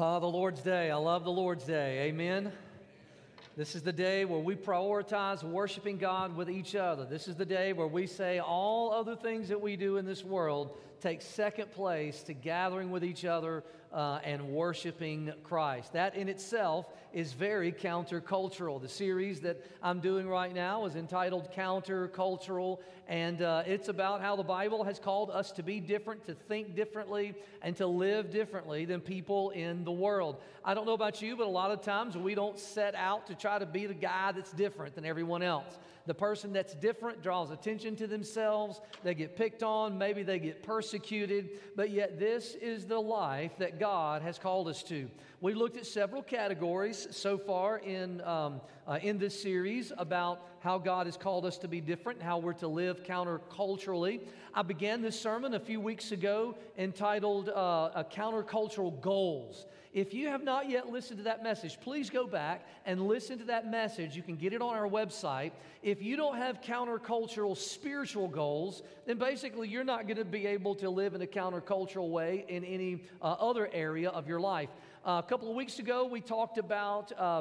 Ah, the Lord's Day. I love the Lord's Day. Amen. This is the day where we prioritize worshiping God with each other. This is the day where we say all other things that we do in this world take second place to gathering with each other uh, and worshiping Christ. That in itself is very countercultural. The series that I'm doing right now is entitled Countercultural, and uh, it's about how the Bible has called us to be different, to think differently, and to live differently than people in the world. I don't know about you, but a lot of times we don't set out to try to be the guy that's different than everyone else. The person that's different draws attention to themselves, they get picked on, maybe they get persecuted, but yet this is the life that God has called us to. We looked at several categories so far in, um, uh, in this series about how God has called us to be different, how we're to live counterculturally. I began this sermon a few weeks ago entitled uh, Countercultural Goals. If you have not yet listened to that message, please go back and listen to that message. You can get it on our website. If you don't have countercultural spiritual goals, then basically you're not going to be able to live in a countercultural way in any uh, other area of your life. Uh, a couple of weeks ago, we talked about uh,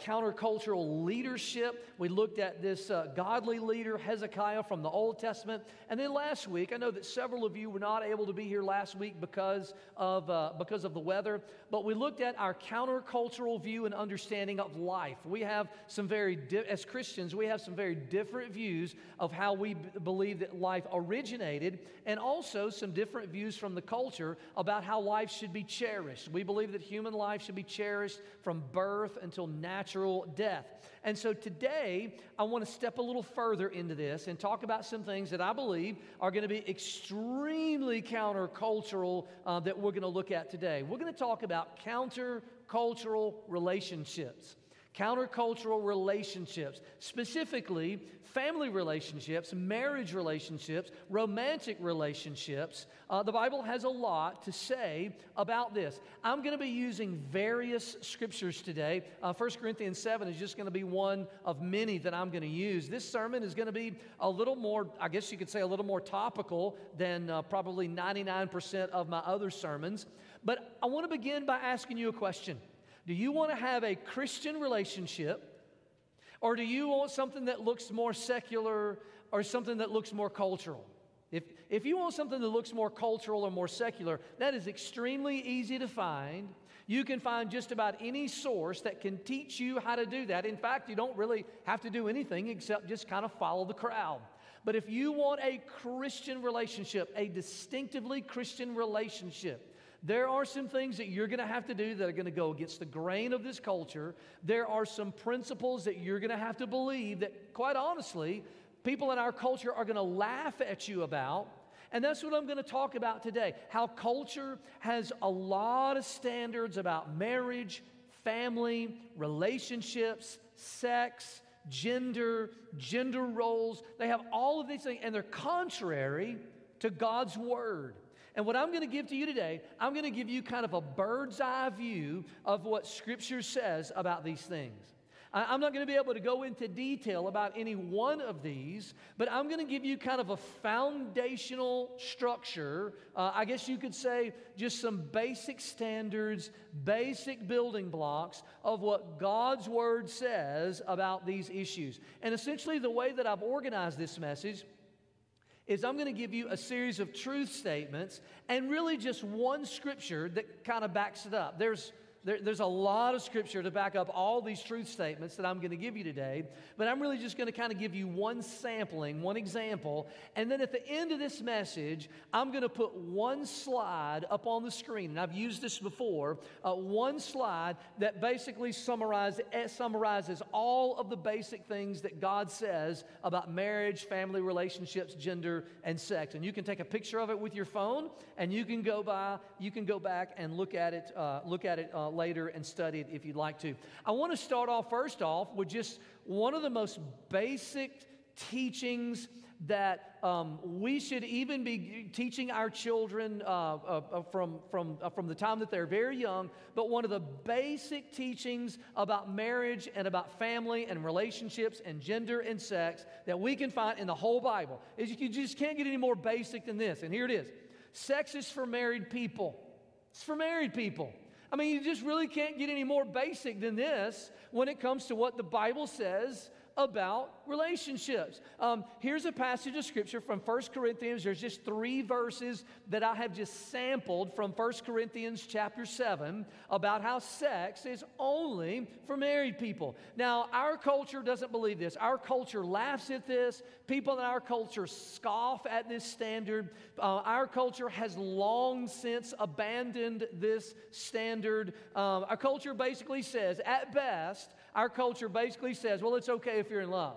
countercultural leadership. We looked at this uh, godly leader, Hezekiah, from the Old Testament. And then last week, I know that several of you were not able to be here last week because of, uh, because of the weather, but we looked at our countercultural view and understanding of life. We have some very, di- as Christians, we have some very different views of how we b- believe that life originated, and also some different views from the culture about how life should be cherished. We believe that human human life should be cherished from birth until natural death. And so today, I want to step a little further into this and talk about some things that I believe are going to be extremely countercultural uh, that we're going to look at today. We're going to talk about countercultural relationships countercultural relationships, specifically family relationships, marriage relationships, romantic relationships. Uh, the Bible has a lot to say about this. I'm going to be using various scriptures today. Uh, 1 Corinthians 7 is just going to be one of many that I'm going to use. This sermon is going to be a little more, I guess you could say, a little more topical than uh, probably 99% of my other sermons. But I want to begin by asking you a question. Do you want to have a Christian relationship? Or do you want something that looks more secular or something that looks more cultural? If, if you want something that looks more cultural or more secular, that is extremely easy to find. You can find just about any source that can teach you how to do that. In fact, you don't really have to do anything except just kind of follow the crowd. But if you want a Christian relationship, a distinctively Christian relationship, there are some things that you're going to have to do that are going to go against the grain of this culture. There are some principles that you're going to have to believe that, quite honestly, people in our culture are going to laugh at you about. And that's what I'm going to talk about today how culture has a lot of standards about marriage, family, relationships, sex, gender, gender roles. They have all of these things, and they're contrary to God's word. And what I'm going to give to you today, I'm going to give you kind of a bird's eye view of what Scripture says about these things. I'm not going to be able to go into detail about any one of these, but I'm going to give you kind of a foundational structure. Uh, I guess you could say just some basic standards, basic building blocks of what God's Word says about these issues. And essentially, the way that I've organized this message is I'm going to give you a series of truth statements and really just one scripture that kind of backs it up. There's there, there's a lot of scripture to back up all these truth statements that I'm going to give you today, but I'm really just going to kind of give you one sampling, one example, and then at the end of this message, I'm going to put one slide up on the screen, and I've used this before, uh, one slide that basically summarize, eh, summarizes all of the basic things that God says about marriage, family relationships, gender, and sex. And you can take a picture of it with your phone, and you can go by, you can go back and look at it, uh, look at it. Uh, later and study it if you'd like to. I want to start off first off with just one of the most basic teachings that um, we should even be teaching our children uh, uh, uh from, from, uh, from the time that they're very young. But one of the basic teachings about marriage and about family and relationships and gender and sex that we can find in the whole Bible is you just can't get any more basic than this. And here it is sex is for married people. It's for married people. I mean, you just really can't get any more basic than this when it comes to what the Bible says about relationships. Um, here's a passage of scripture from 1 Corinthians. There's just three verses that I have just sampled from 1 Corinthians chapter 7 about how sex is only for married people. Now, our culture doesn't believe this. Our culture laughs at this. People in our culture scoff at this standard. Uh, our culture has long since abandoned this standard. Um, our culture basically says, at best, our culture basically says, well, it's okay if you're in love.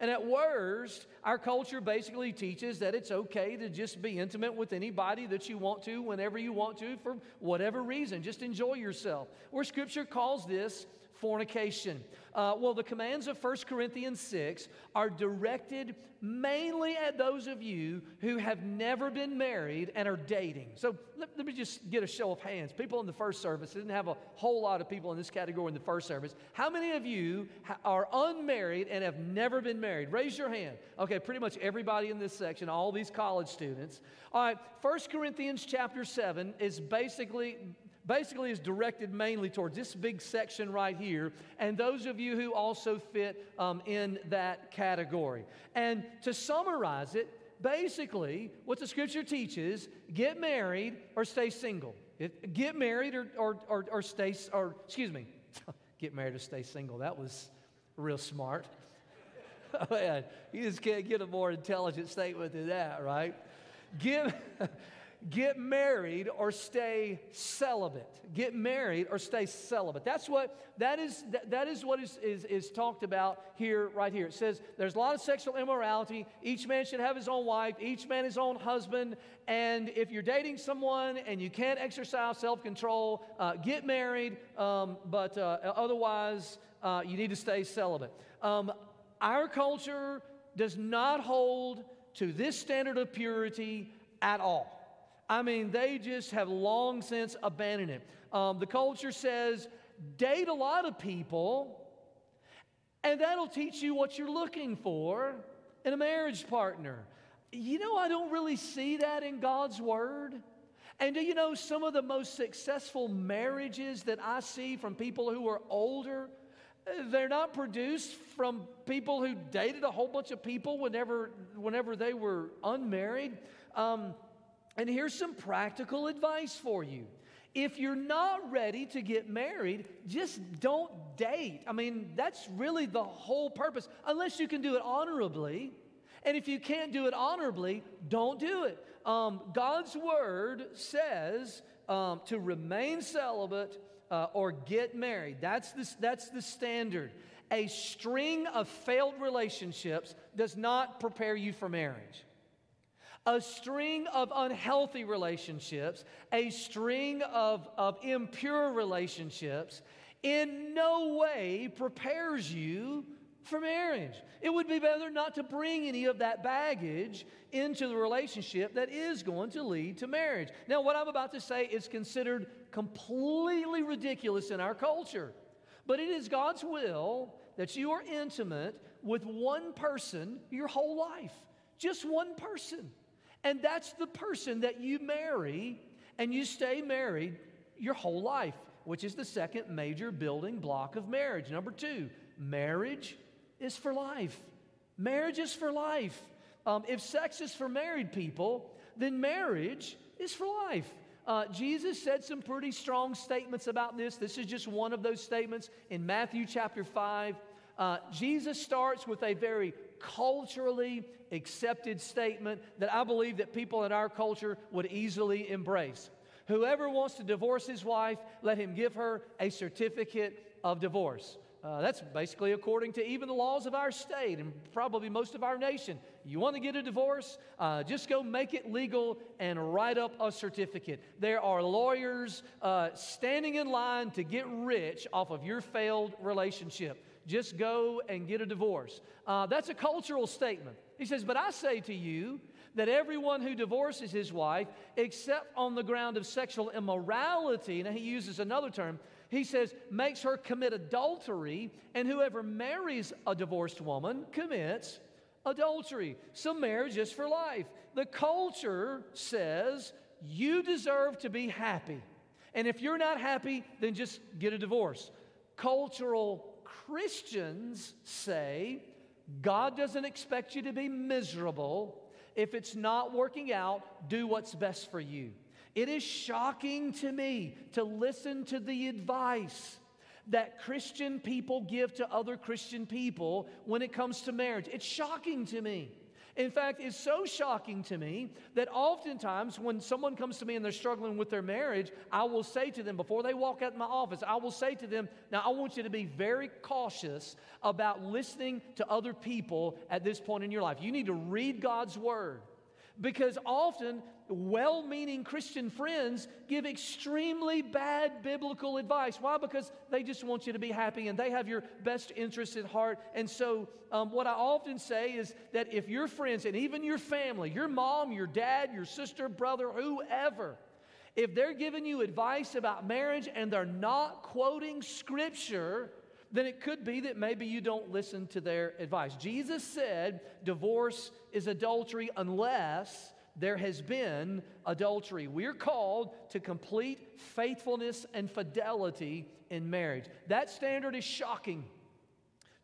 And at worst, our culture basically teaches that it's okay to just be intimate with anybody that you want to, whenever you want to, for whatever reason. Just enjoy yourself. Where Scripture calls this fornication. Uh, well, the commands of 1 Corinthians 6 are directed mainly at those of you who have never been married and are dating. So let, let me just get a show of hands. People in the first service, didn't have a whole lot of people in this category in the first service. How many of you are unmarried and have never been married? Raise your hand. Okay, pretty much everybody in this section, all these college students. All right, 1 Corinthians chapter 7 is basically basically is directed mainly towards this big section right here, and those of you who also fit um, in that category. And to summarize it, basically, what the scripture teaches get married or stay single. Get married or, or, or, or stay, or excuse me, get married or stay single. That was real smart. oh, yeah, you just can't get a more intelligent statement than that, right? Get. get married or stay celibate. Get married or stay celibate. That's what that is that, that is what is, is, is talked about here, right here. It says there's a lot of sexual immorality. Each man should have his own wife, each man his own husband. And if you're dating someone and you can't exercise self-control, uh, get married. Um, but uh, otherwise, uh, you need to stay celibate. Um, our culture does not hold to this standard of purity at all. I mean, they just have long since abandoned it. Um, the culture says date a lot of people, and that'll teach you what you're looking for in a marriage partner. You know, I don't really see that in God's Word. And do you know some of the most successful marriages that I see from people who are older? They're not produced from people who dated a whole bunch of people whenever, whenever they were unmarried. Um, and here's some practical advice for you. If you're not ready to get married, just don't date. I mean, that's really the whole purpose, unless you can do it honorably. And if you can't do it honorably, don't do it. Um, God's word says um, to remain celibate uh, or get married. That's the, that's the standard. A string of failed relationships does not prepare you for marriage a string of unhealthy relationships, a string of, of impure relationships, in no way prepares you for marriage. It would be better not to bring any of that baggage into the relationship that is going to lead to marriage. Now, what I'm about to say is considered completely ridiculous in our culture, but it is God's will that you are intimate with one person your whole life. Just one person. And that's the person that you marry and you stay married your whole life, which is the second major building block of marriage. Number two, marriage is for life. Marriage is for life. Um, if sex is for married people, then marriage is for life. Uh, Jesus said some pretty strong statements about this. This is just one of those statements in Matthew chapter 5. Uh, Jesus starts with a very culturally accepted statement that I believe that people in our culture would easily embrace. Whoever wants to divorce his wife, let him give her a certificate of divorce. Uh, that's basically according to even the laws of our state and probably most of our nation. You want to get a divorce? Uh, just go make it legal and write up a certificate. There are lawyers uh, standing in line to get rich off of your failed relationship. Just go and get a divorce. Uh, that's a cultural statement. He says, But I say to you that everyone who divorces his wife, except on the ground of sexual immorality, now he uses another term, he says, makes her commit adultery, and whoever marries a divorced woman commits adultery. So marriage is for life. The culture says you deserve to be happy. And if you're not happy, then just get a divorce. Cultural Christians say God doesn't expect you to be miserable. If it's not working out, do what's best for you. It is shocking to me to listen to the advice that Christian people give to other Christian people when it comes to marriage. It's shocking to me. In fact, it's so shocking to me that oftentimes when someone comes to me and they're struggling with their marriage, I will say to them before they walk out of my office, I will say to them, Now, I want you to be very cautious about listening to other people at this point in your life. You need to read God's word because often well meaning Christian friends give extremely bad biblical advice. Why? Because they just want you to be happy and they have your best interest at heart. And so, um, what I often say is that if your friends and even your family, your mom, your dad, your sister, brother, whoever, if they're giving you advice about marriage and they're not quoting scripture, then it could be that maybe you don't listen to their advice. Jesus said divorce is adultery unless there has been adultery. We're called to complete faithfulness and fidelity in marriage. That standard is shocking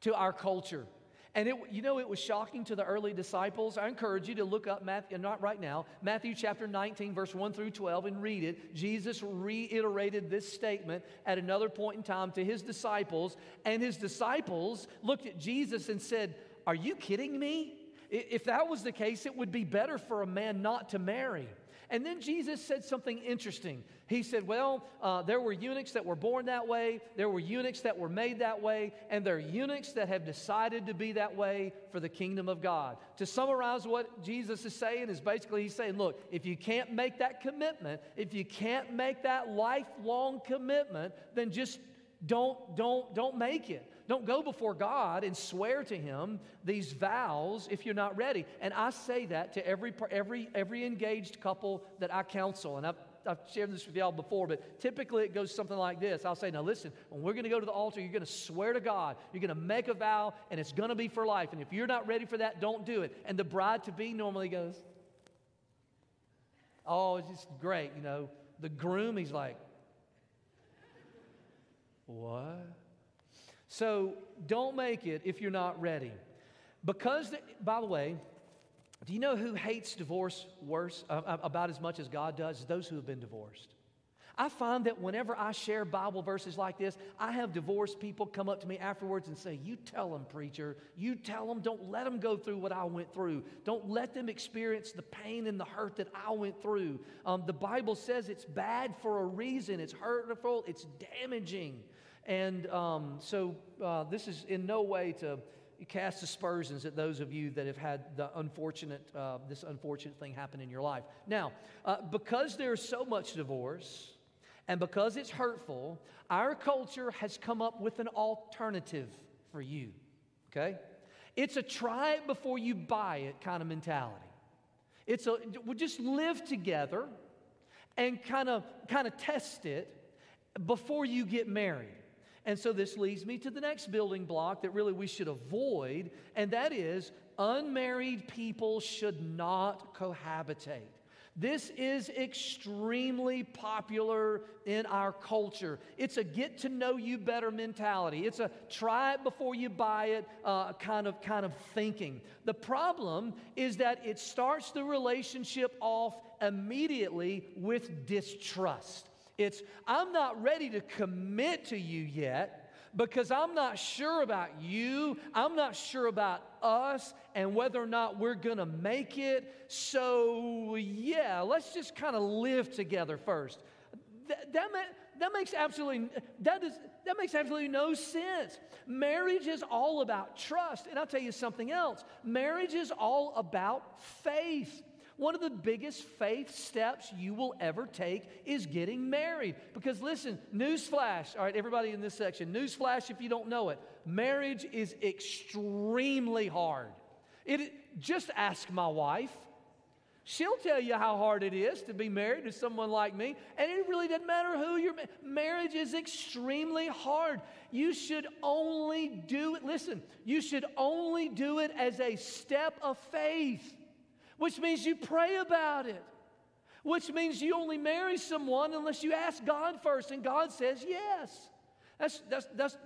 to our culture. And it, you know, it was shocking to the early disciples. I encourage you to look up Matthew, uh, not right now, Matthew chapter 19, verse 1 through 12, and read it. Jesus reiterated this statement at another point in time to his disciples, and his disciples looked at Jesus and said, Are you kidding me? If that was the case, it would be better for a man not to marry. And then Jesus said something interesting. He said, Well, uh, there were eunuchs that were born that way, there were eunuchs that were made that way, and there are eunuchs that have decided to be that way for the kingdom of God. To summarize what Jesus is saying, is basically he's saying, Look, if you can't make that commitment, if you can't make that lifelong commitment, then just don't, don't, don't make it. Don't go before God and swear to Him these vows if you're not ready. And I say that to every, every, every engaged couple that I counsel. And I've, I've shared this with y'all before, but typically it goes something like this. I'll say, now listen, when we're going to go to the altar, you're going to swear to God. You're going to make a vow, and it's going to be for life. And if you're not ready for that, don't do it. And the bride to be normally goes, oh, it's just great. You know, the groom, he's like, what? So don't make it if you're not ready. Because, the, by the way, do you know who hates divorce worse, uh, uh, about as much as God does? Those who have been divorced. I find that whenever I share Bible verses like this, I have divorced people come up to me afterwards and say, You tell them, preacher. You tell them, don't let them go through what I went through. Don't let them experience the pain and the hurt that I went through. Um, the Bible says it's bad for a reason, it's hurtful, it's damaging. And um, so uh, this is in no way to cast aspersions at those of you that have had the unfortunate, uh, this unfortunate thing happen in your life. Now, uh, because there's so much divorce and because it's hurtful, our culture has come up with an alternative for you. Okay? It's a try it before you buy it kind of mentality. It's a we'll just live together and kind of kind of test it before you get married. And so this leads me to the next building block that really we should avoid, and that is unmarried people should not cohabitate. This is extremely popular in our culture. It's a get to know you better mentality. It's a try it before you buy it uh, kind, of, kind of thinking. The problem is that it starts the relationship off immediately with distrust. It's, I'm not ready to commit to you yet because I'm not sure about you. I'm not sure about us and whether or not we're going to make it. So, yeah, let's just kind of live together first. That, that, that makes absolutely that is that makes absolutely no sense. Marriage is all about trust. And I'll tell you something else. Marriage is all about faith. One of the biggest faith steps you will ever take is getting married. Because listen, newsflash, all right, everybody in this section, newsflash if you don't know it. marriage is extremely hard. It, just ask my wife. She'll tell you how hard it is to be married to someone like me. And it really doesn't matter who you're marriage is extremely hard. You should only do it, listen, you should only do it as a step of faith, which means you pray about it. Which means you only marry someone unless you ask God first, and God says yes. That's, that's, that's,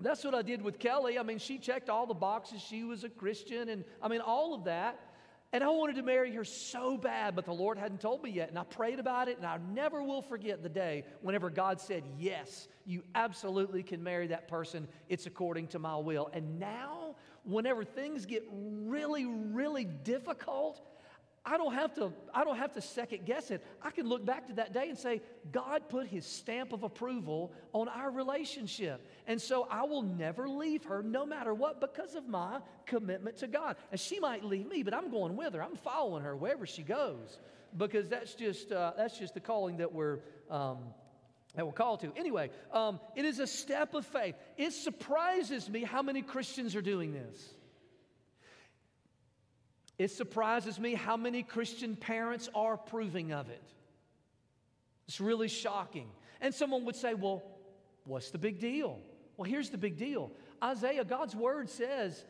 that's what I did with Kelly. I mean, she checked all the boxes. She was a Christian, and I mean, all of that. And I wanted to marry her so bad, but the Lord hadn't told me yet. And I prayed about it, and I never will forget the day whenever God said, Yes, you absolutely can marry that person. It's according to my will. And now, whenever things get really, really difficult, I don't have to, I don't have to second guess it. I can look back to that day and say, God put his stamp of approval on our relationship. And so I will never leave her no matter what because of my commitment to God. And she might leave me, but I'm going with her. I'm following her wherever she goes because that's just, uh, that's just the calling that we're, um, that we're called to. Anyway, um, it is a step of faith. It surprises me how many Christians are doing this. It surprises me how many Christian parents are approving of it. It's really shocking. And someone would say, well, what's the big deal? Well, here's the big deal Isaiah, God's word says,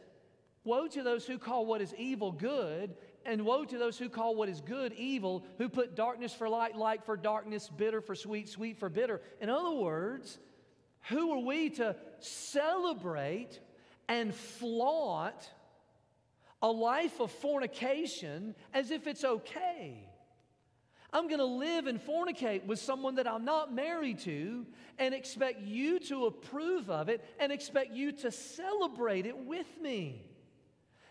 Woe to those who call what is evil good, and woe to those who call what is good evil, who put darkness for light, light for darkness, bitter for sweet, sweet for bitter. In other words, who are we to celebrate and flaunt a life of fornication as if it's okay. I'm going to live and fornicate with someone that I'm not married to and expect you to approve of it and expect you to celebrate it with me.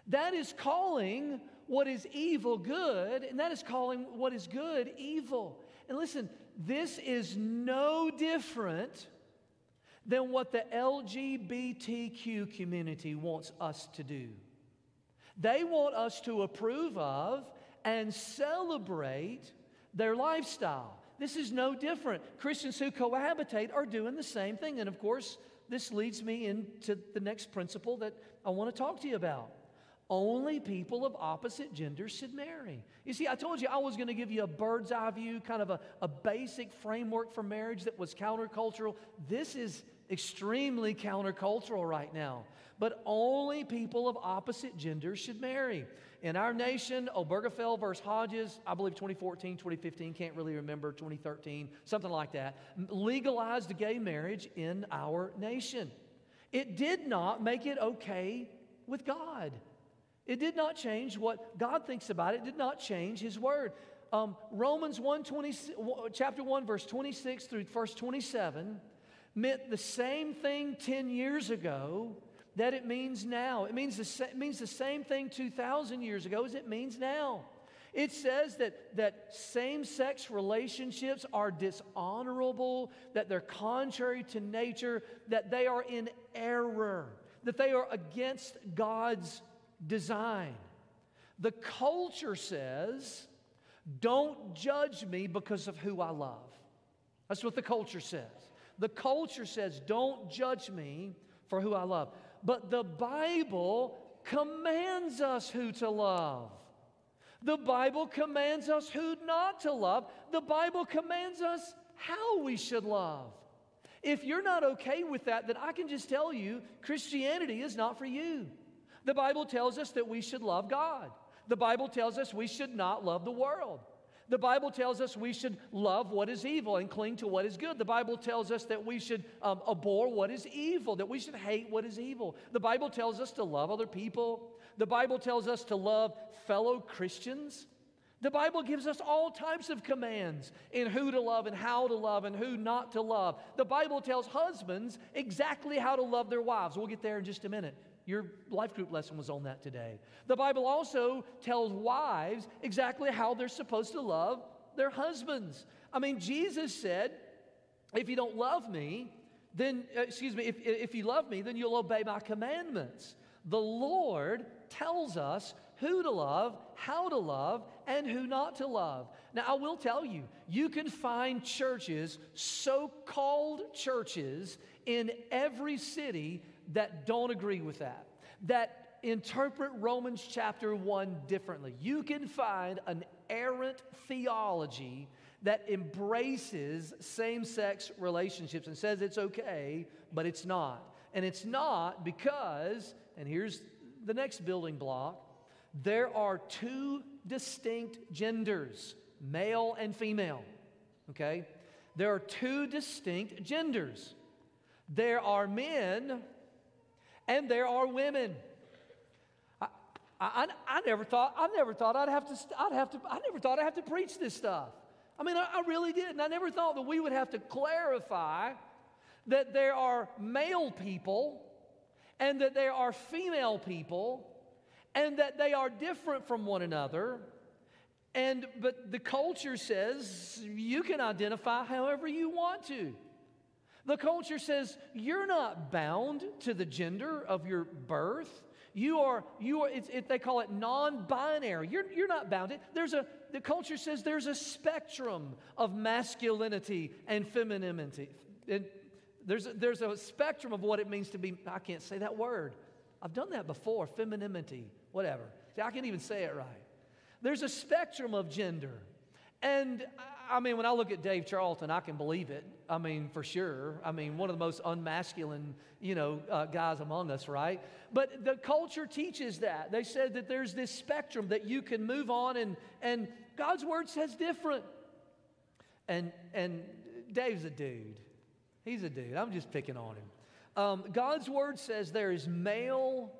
That is calling what is evil good, and that is calling what is good evil. And listen, this is no different than what the LGBTQ community wants us to do. They want us to approve of and celebrate their lifestyle. This is no different. Christians who cohabitate are doing the same thing. And of course, this leads me into the next principle that I want to talk to you about. Only people of opposite genders should marry. You see, I told you I was going to give you a bird's eye view, kind of a, a basic framework for marriage that was countercultural. This is extremely countercultural right now but only people of opposite genders should marry. In our nation, Obergefell versus Hodges, I believe 2014, 2015, can't really remember, 2013, something like that, legalized gay marriage in our nation. It did not make it okay with God. It did not change what God thinks about it. it did not change His Word. Um, Romans 1, 20, chapter 1, verse 26 through verse 27 meant the same thing 10 years ago that it means now. It means the, it means the same thing 2,000 years ago as it means now. It says that, that same sex relationships are dishonorable, that they're contrary to nature, that they are in error, that they are against God's design. The culture says, don't judge me because of who I love. That's what the culture says. The culture says, don't judge me for who I love. But the Bible commands us who to love. The Bible commands us who not to love. The Bible commands us how we should love. If you're not okay with that, then I can just tell you Christianity is not for you. The Bible tells us that we should love God. The Bible tells us we should not love the world. The Bible tells us we should love what is evil and cling to what is good. The Bible tells us that we should um, abhor what is evil, that we should hate what is evil. The Bible tells us to love other people. The Bible tells us to love fellow Christians. The Bible gives us all types of commands in who to love and how to love and who not to love. The Bible tells husbands exactly how to love their wives. We'll get there in just a minute. Your life group lesson was on that today. The Bible also tells wives exactly how they're supposed to love their husbands. I mean, Jesus said, if you don't love me, then, uh, excuse me, if, if you love me, then you'll obey my commandments. The Lord tells us who to love, how to love, and who not to love. Now, I will tell you, you can find churches, so called churches, in every city that don't agree with that, that interpret Romans chapter 1 differently. You can find an errant theology that embraces same sex relationships and says it's okay, but it's not. And it's not because, and here's the next building block there are two distinct genders, male and female. Okay? There are two distinct genders. There are men and there are women. I, I, I, never thought I never thought I'd have to I'd have to I never thought I'd have to preach this stuff. I mean, I, I really didn't. I never thought that we would have to clarify that there are male people and that there are female people and that they are different from one another. And but the culture says you can identify however you want to. The culture says you're not bound to the gender of your birth. You are, you are it's, it, they call it non binary. You're, you're not bounded. There's a, the culture says there's a spectrum of masculinity and femininity. And there's a, there's a spectrum of what it means to be, I can't say that word. I've done that before, femininity, whatever. See, I can't even say it right. There's a spectrum of gender. And I mean, when I look at Dave Charlton, I can believe it. I mean, for sure. I mean, one of the most unmasculine, you know, uh, guys among us, right? But the culture teaches that. They said that there's this spectrum that you can move on, and and God's word says different. And and Dave's a dude. He's a dude. I'm just picking on him. Um, God's word says there is male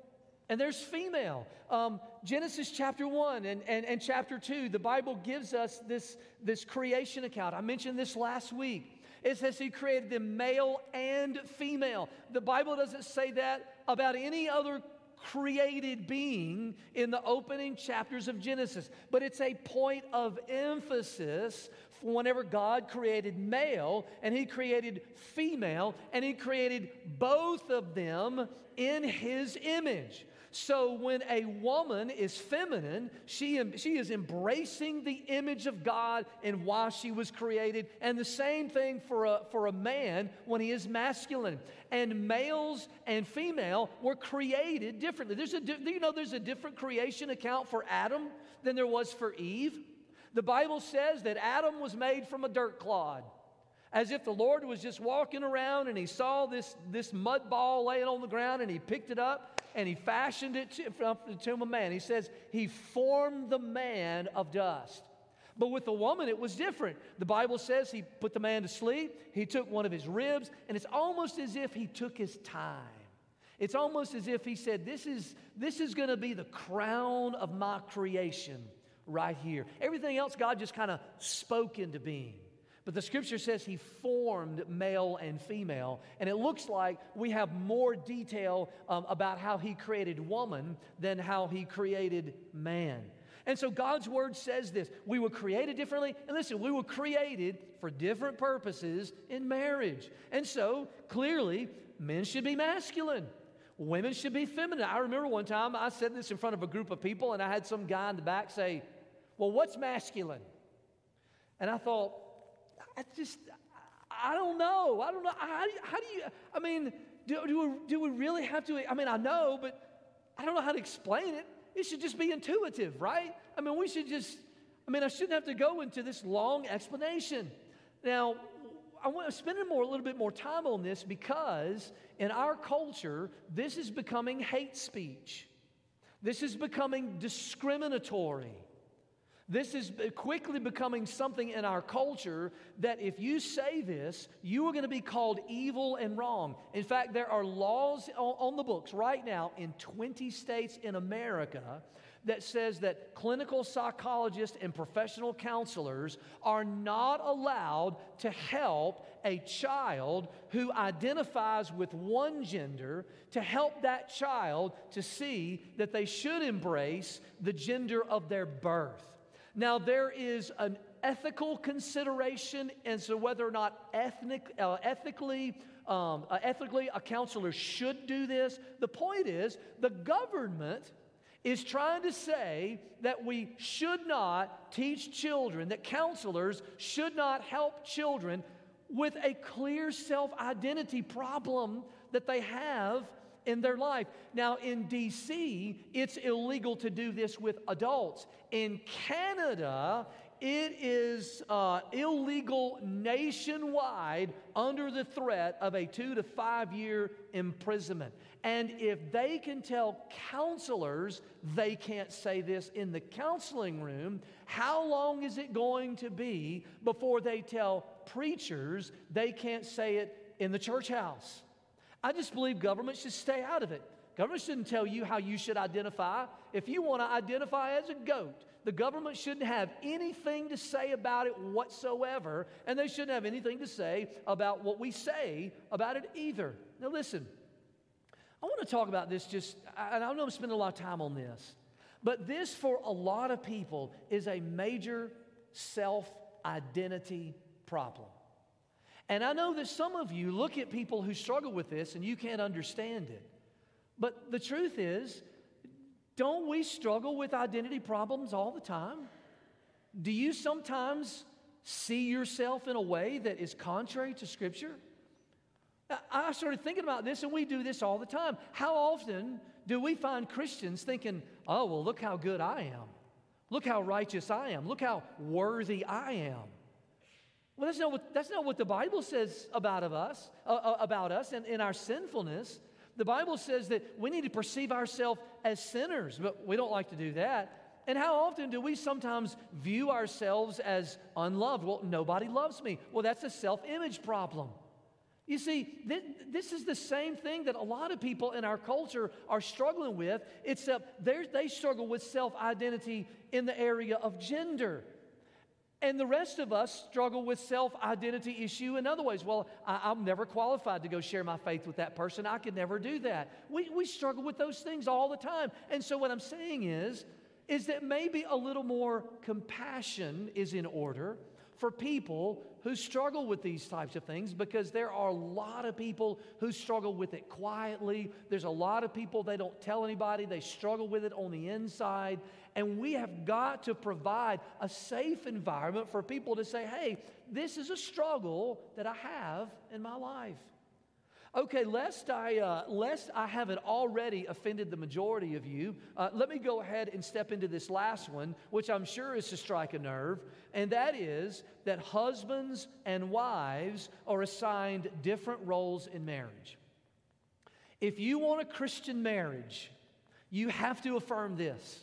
and there's female. Um, Genesis chapter 1 and, and, and chapter 2, the Bible gives us this, this creation account. I mentioned this last week. It says he created them male and female. The Bible doesn't say that about any other created being in the opening chapters of Genesis, but it's a point of emphasis whenever God created male and he created female and he created both of them in his image. So when a woman is feminine, she, she is embracing the image of God and why she was created. And the same thing for a, for a man when he is masculine. And males and female were created differently. There's a, you know there's a different creation account for Adam than there was for Eve? The Bible says that Adam was made from a dirt clod as if the Lord was just walking around and he saw this, this mud ball laying on the ground and he picked it up and he fashioned it to, from the tomb of man. He says he formed the man of dust. But with the woman, it was different. The Bible says he put the man to sleep, he took one of his ribs, and it's almost as if he took his time. It's almost as if he said, This is, this is going to be the crown of my creation right here. Everything else, God just kind of spoke into being. But the scripture says he formed male and female. And it looks like we have more detail um, about how he created woman than how he created man. And so God's word says this we were created differently. And listen, we were created for different purposes in marriage. And so clearly, men should be masculine. Women should be feminine. I remember one time I said this in front of a group of people, and I had some guy in the back say, Well, what's masculine? And I thought, I just, I don't know. I don't know. How, how do you, I mean, do, do, we, do we really have to? I mean, I know, but I don't know how to explain it. It should just be intuitive, right? I mean, we should just, I mean, I shouldn't have to go into this long explanation. Now, I want to spend more, a little bit more time on this because in our culture, this is becoming hate speech. This is becoming discriminatory. This is quickly becoming something in our culture that if you say this, you are going to be called evil and wrong. In fact, there are laws on the books right now in 20 states in America that says that clinical psychologists and professional counselors are not allowed to help a child who identifies with one gender to help that child to see that they should embrace the gender of their birth. Now, there is an ethical consideration as to whether or not ethnic, uh, ethically, um, uh, ethically a counselor should do this. The point is, the government is trying to say that we should not teach children, that counselors should not help children with a clear self identity problem that they have in their life. Now, in DC, it's illegal to do this with adults. In Canada, it is uh, illegal nationwide under the threat of a two to five year imprisonment. And if they can tell counselors they can't say this in the counseling room, how long is it going to be before they tell preachers they can't say it in the church house? I just believe government should stay out of it. Government shouldn't tell you how you should identify. If you want to identify as a goat, the government shouldn't have anything to say about it whatsoever, and they shouldn't have anything to say about what we say about it either. Now, listen, I want to talk about this just, and I'm going to spend a lot of time on this, but this for a lot of people is a major self identity problem. And I know that some of you look at people who struggle with this and you can't understand it. But the truth is, don't we struggle with identity problems all the time? Do you sometimes see yourself in a way that is contrary to Scripture? I started thinking about this, and we do this all the time. How often do we find Christians thinking, oh, well, look how good I am? Look how righteous I am. Look how worthy I am. Well, that's not what, that's not what the Bible says about, of us, uh, uh about us and in our sinfulness. The Bible says that we need to perceive ourselves as sinners, but we don't like to do that. And how often do we sometimes view ourselves as unloved? Well, nobody loves me. Well, that's a self image problem. You see, th- this is the same thing that a lot of people in our culture are struggling with, except they struggle with self identity in the area of gender. And the rest of us struggle with self identity issue in other ways. Well, I, am never qualified to go share my faith with that person. I could never do that. We, we struggle with those things all the time. And so, what I'm saying is, is that maybe a little more compassion is in order for people who struggle with these types of things because there are a lot of people who struggle with it quietly. There's a lot of people they don't tell anybody, they struggle with it on the inside. And we have got to provide a safe environment for people to say, hey, this is a struggle that I have in my life. Okay, lest I, uh, lest I haven't already offended the majority of you, uh, let me go ahead and step into this last one, which I'm sure is to strike a nerve, and that is that husbands and wives are assigned different roles in marriage. If you want a Christian marriage, you have to affirm this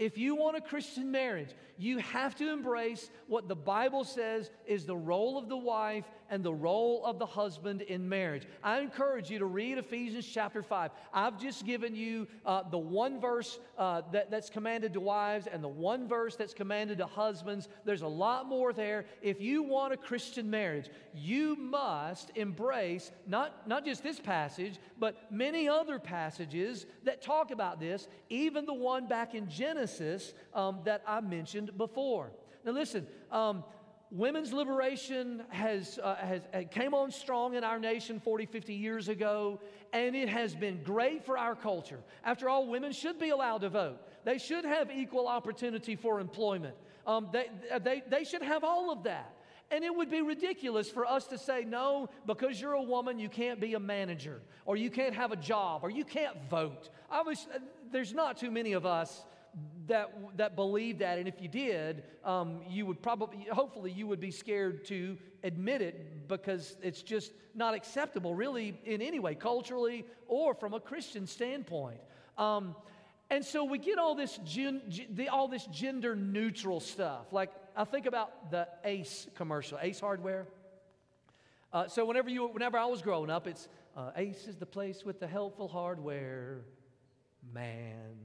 if you want a Christian marriage, you have to embrace what the Bible says is the role of the wife and the role of the husband in marriage. I encourage you to read Ephesians chapter 5. I've just given you uh, the one verse uh, that, that's commanded to wives and the one verse that's commanded to husbands. There's a lot more there. If you want a Christian marriage, you must embrace not, not just this passage, but many other passages that talk about this, even the one back in Genesis um, that I mentioned before. Now, listen, um, women's liberation has, uh, has uh, came on strong in our nation 40 50 years ago and it has been great for our culture. After all women should be allowed to vote. They should have equal opportunity for employment. Um, they, they, they should have all of that. And it would be ridiculous for us to say, no, because you're a woman, you can't be a manager, or you can't have a job, or you can't vote. I was, there's not too many of us that, that believe that. And if you did, um, you would probably, hopefully, you would be scared to admit it because it's just not acceptable, really, in any way, culturally or from a Christian standpoint. Um, and so we get all this, gen, the, all this gender neutral stuff. Like, I think about the Ace commercial, Ace Hardware. Uh, so whenever, you, whenever I was growing up, it's uh, Ace is the place with the helpful hardware. Man,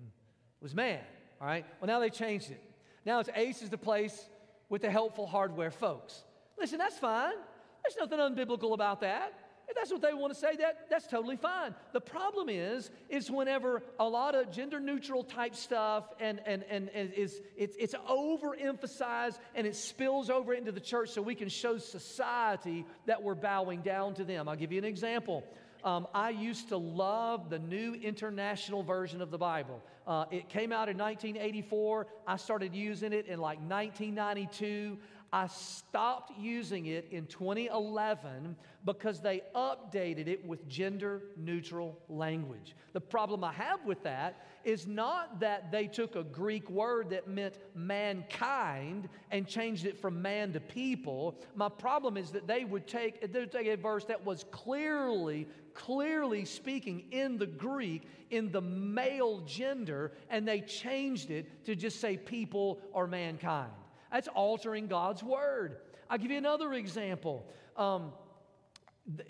was man. All right? Well, now they changed it. Now it's Ace is the place with the helpful hardware folks. Listen, that's fine. There's nothing unbiblical about that. If that's what they want to say, that, that's totally fine. The problem is, is whenever a lot of gender neutral type stuff and, and, and, and is, it's, it's overemphasized and it spills over into the church so we can show society that we're bowing down to them. I'll give you an example. Um, I used to love the New International Version of the Bible. Uh, it came out in 1984. I started using it in like 1992. I stopped using it in 2011 because they updated it with gender neutral language. The problem I have with that is not that they took a Greek word that meant mankind and changed it from man to people. My problem is that they would take, they would take a verse that was clearly, clearly speaking in the Greek, in the male gender, and they changed it to just say people or mankind. That's altering God's word. I'll give you another example. Um,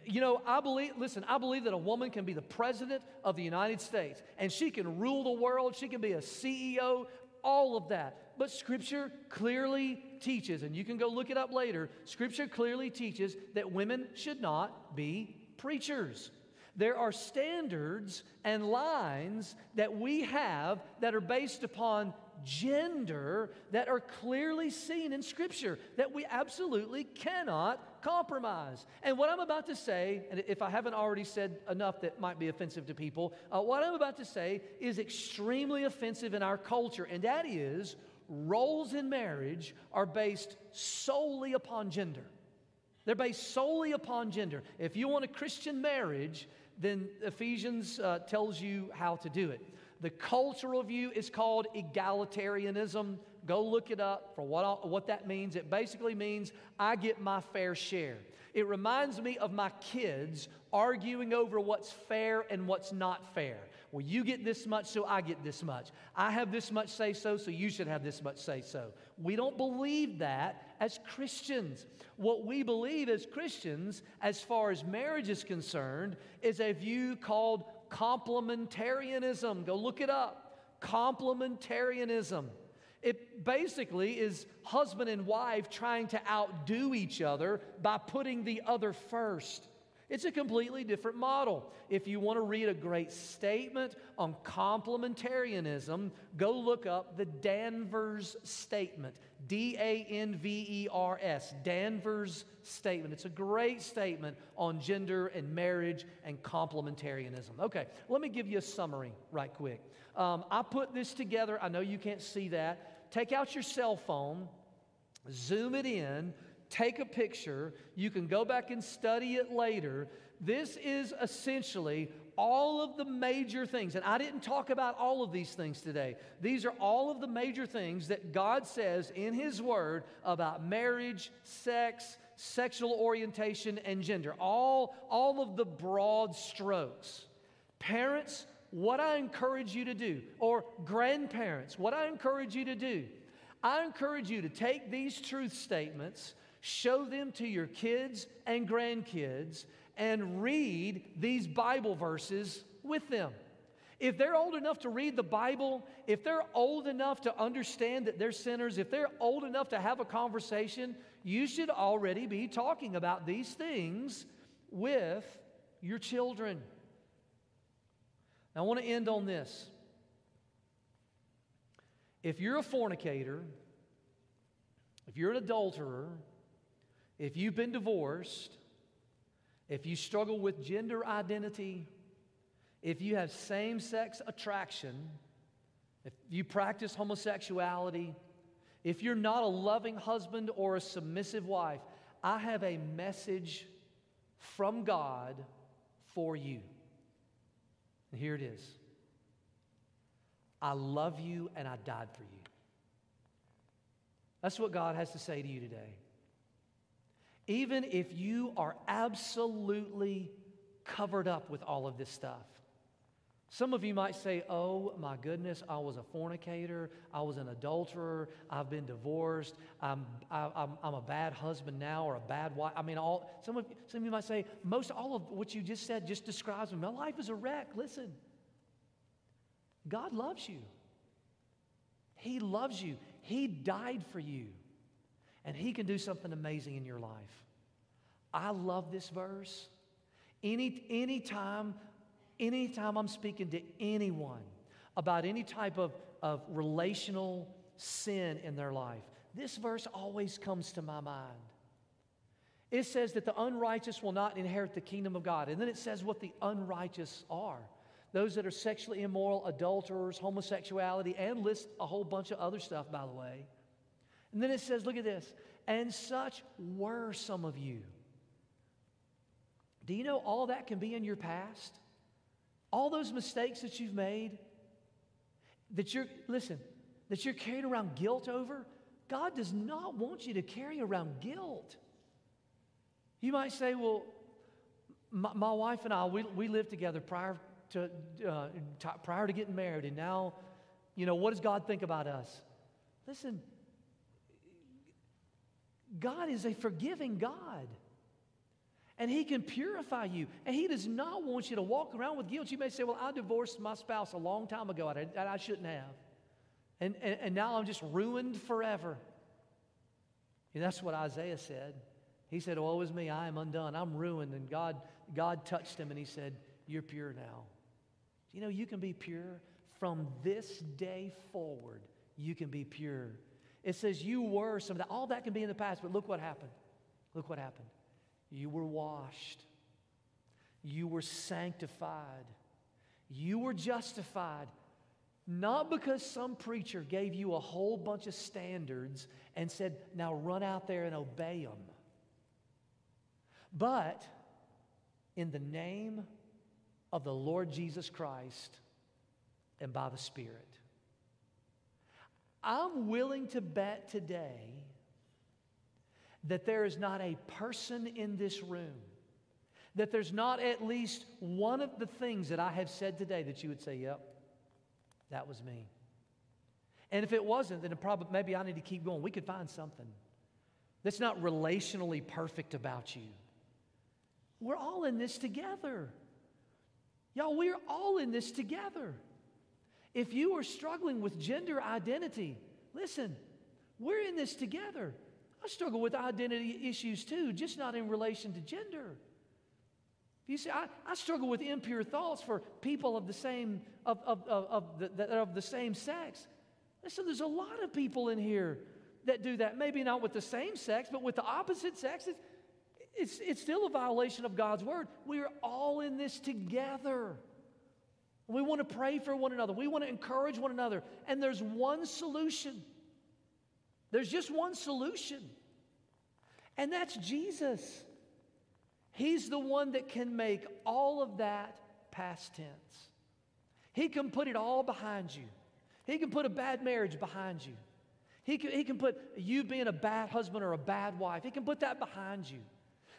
you know, I believe, listen, I believe that a woman can be the president of the United States and she can rule the world. She can be a CEO, all of that. But Scripture clearly teaches, and you can go look it up later, Scripture clearly teaches that women should not be preachers. There are standards and lines that we have that are based upon gender that are clearly seen in Scripture that we absolutely cannot compromise. And what I'm about to say, and if I haven't already said enough that might be offensive to people, uh, what I'm about to say is extremely offensive in our culture, and that is roles in marriage are based solely upon gender. They're based solely upon gender. If you want a Christian marriage, then Ephesians uh, tells you how to do it. The cultural view is called egalitarianism. Go look it up for what, what that means. It basically means I get my fair share. It reminds me of my kids arguing over what's fair and what's not fair. Well, you get this much, so I get this much. I have this much say so, so you should have this much say so. We don't believe that as Christians. What we believe as Christians, as far as marriage is concerned, is a view called complementarianism. Go look it up. Complementarianism. It basically is husband and wife trying to outdo each other by putting the other first. It's a completely different model. If you want to read a great statement on complementarianism, go look up the Danvers Statement. D A N V E R S. Danvers Statement. It's a great statement on gender and marriage and complementarianism. Okay, let me give you a summary right quick. Um, I put this together. I know you can't see that. Take out your cell phone, zoom it in, take a picture. You can go back and study it later. This is essentially all of the major things, and I didn't talk about all of these things today. These are all of the major things that God says in His Word about marriage, sex, sexual orientation, and gender. All, all of the broad strokes. Parents, what I encourage you to do, or grandparents, what I encourage you to do, I encourage you to take these truth statements show them to your kids and grandkids, and read these Bible verses with them. If they're old enough to read the Bible, if they're old enough to understand that they're sinners, if they're old enough to have a conversation, you should already be talking about these things with your children. I want to end on this. If you're a fornicator, if you're an adulterer, if you've been divorced, if you struggle with gender identity, if you have same sex attraction, if you practice homosexuality, if you're not a loving husband or a submissive wife, I have a message from God for you. And here it is I love you and I died for you. That's what God has to say to you today. Even if you are absolutely covered up with all of this stuff. Some of you might say, Oh my goodness, I was a fornicator, I was an adulterer, I've been divorced, I'm, I, am i I'm a bad husband now or a bad wife. I mean, all, some, of, some of you might say, Most all of what you just said just describes me. My life is a wreck. Listen, God loves you, He loves you, He died for you and He can do something amazing in your life. I love this verse. Any anytime, anytime I'm speaking to anyone about any type of, of relational sin in their life, this verse always comes to my mind. It says that the unrighteous will not inherit the kingdom of God. And then it says what the unrighteous are those that are sexually immoral, adulterers, homosexuality, and lists a whole bunch of other stuff, by the way. And then it says, look at this. and such were some of you. Do you know all that can be in your past? All those mistakes that you've made, that you're, listen, that you're carrying around guilt over, God does not want you to carry around guilt. You might say, well, my, my wife and I, we, we lived together prior to, uh, prior to getting married, and now, you know, what does God think about us? Listen, God is a forgiving God. And He can purify you. And He does not want you to walk around with guilt. You may say, Well, I divorced my spouse a long time ago, and I, I shouldn't have. And, and, and now I'm just ruined forever. And that's what Isaiah said. He said, Woe is me, I am undone. I'm ruined. And God, God touched him and He said, You're pure now. You know, you can be pure from this day forward. You can be pure. It says you were some of that. All that can be in the past, but look what happened. Look what happened. You were washed. You were sanctified. You were justified. Not because some preacher gave you a whole bunch of standards and said, now run out there and obey them, but in the name of the Lord Jesus Christ and by the Spirit. I'm willing to bet today that there is not a person in this room, that there's not at least one of the things that I have said today that you would say, yep, that was me. And if it wasn't, then probably, maybe I need to keep going. We could find something that's not relationally perfect about you. We're all in this together. Y'all, we're all in this together. If you are struggling with gender identity, listen, we're in this together. I struggle with identity issues too, just not in relation to gender. You see, I, I struggle with impure thoughts for people of the same of, of, of, of, the, of the same sex. Listen, there's a lot of people in here that do that. Maybe not with the same sex, but with the opposite sex. It's, it's, it's still a violation of God's word. We are all in this together. We want to pray for one another. We want to encourage one another. And there's one solution. There's just one solution. And that's Jesus. He's the one that can make all of that past tense. He can put it all behind you. He can put a bad marriage behind you. He can, he can put you being a bad husband or a bad wife, he can put that behind you.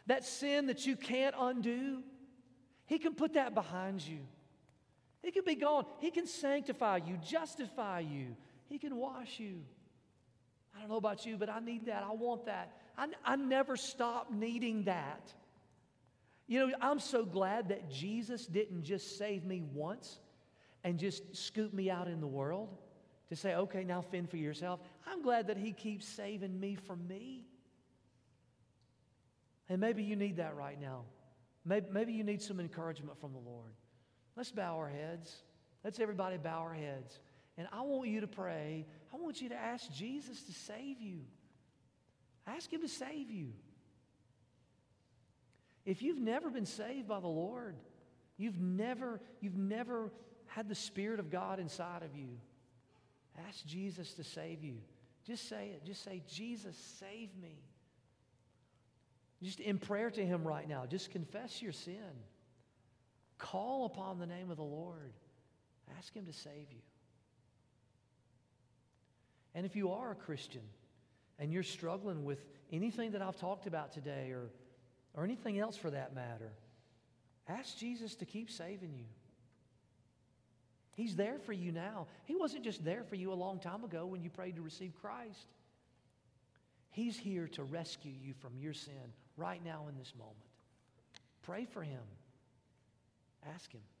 That sin that you can't undo, he can put that behind you. He can be gone. He can sanctify you, justify you. He can wash you. I don't know about you, but I need that. I want that. I, I never stop needing that. You know, I'm so glad that Jesus didn't just save me once and just scoop me out in the world to say, okay, now fend for yourself. I'm glad that He keeps saving me from me. And maybe you need that right now. Maybe, maybe you need some encouragement from the Lord. Let's bow our heads. Let's everybody bow our heads. And I want you to pray. I want you to ask Jesus to save you. Ask Him to save you. If you've never been saved by the Lord, you've never, you've never had the Spirit of God inside of you, ask Jesus to save you. Just say it. Just say, Jesus, save me. Just in prayer to Him right now, just confess your sin. Call upon the name of the Lord. Ask Him to save you. And if you are a Christian and you're struggling with anything that I've talked about today or, or anything else for that matter, ask Jesus to keep saving you. He's there for you now. He wasn't just there for you a long time ago when you prayed to receive Christ. He's here to rescue you from your sin right now in this moment. Pray for Him. Ask Him.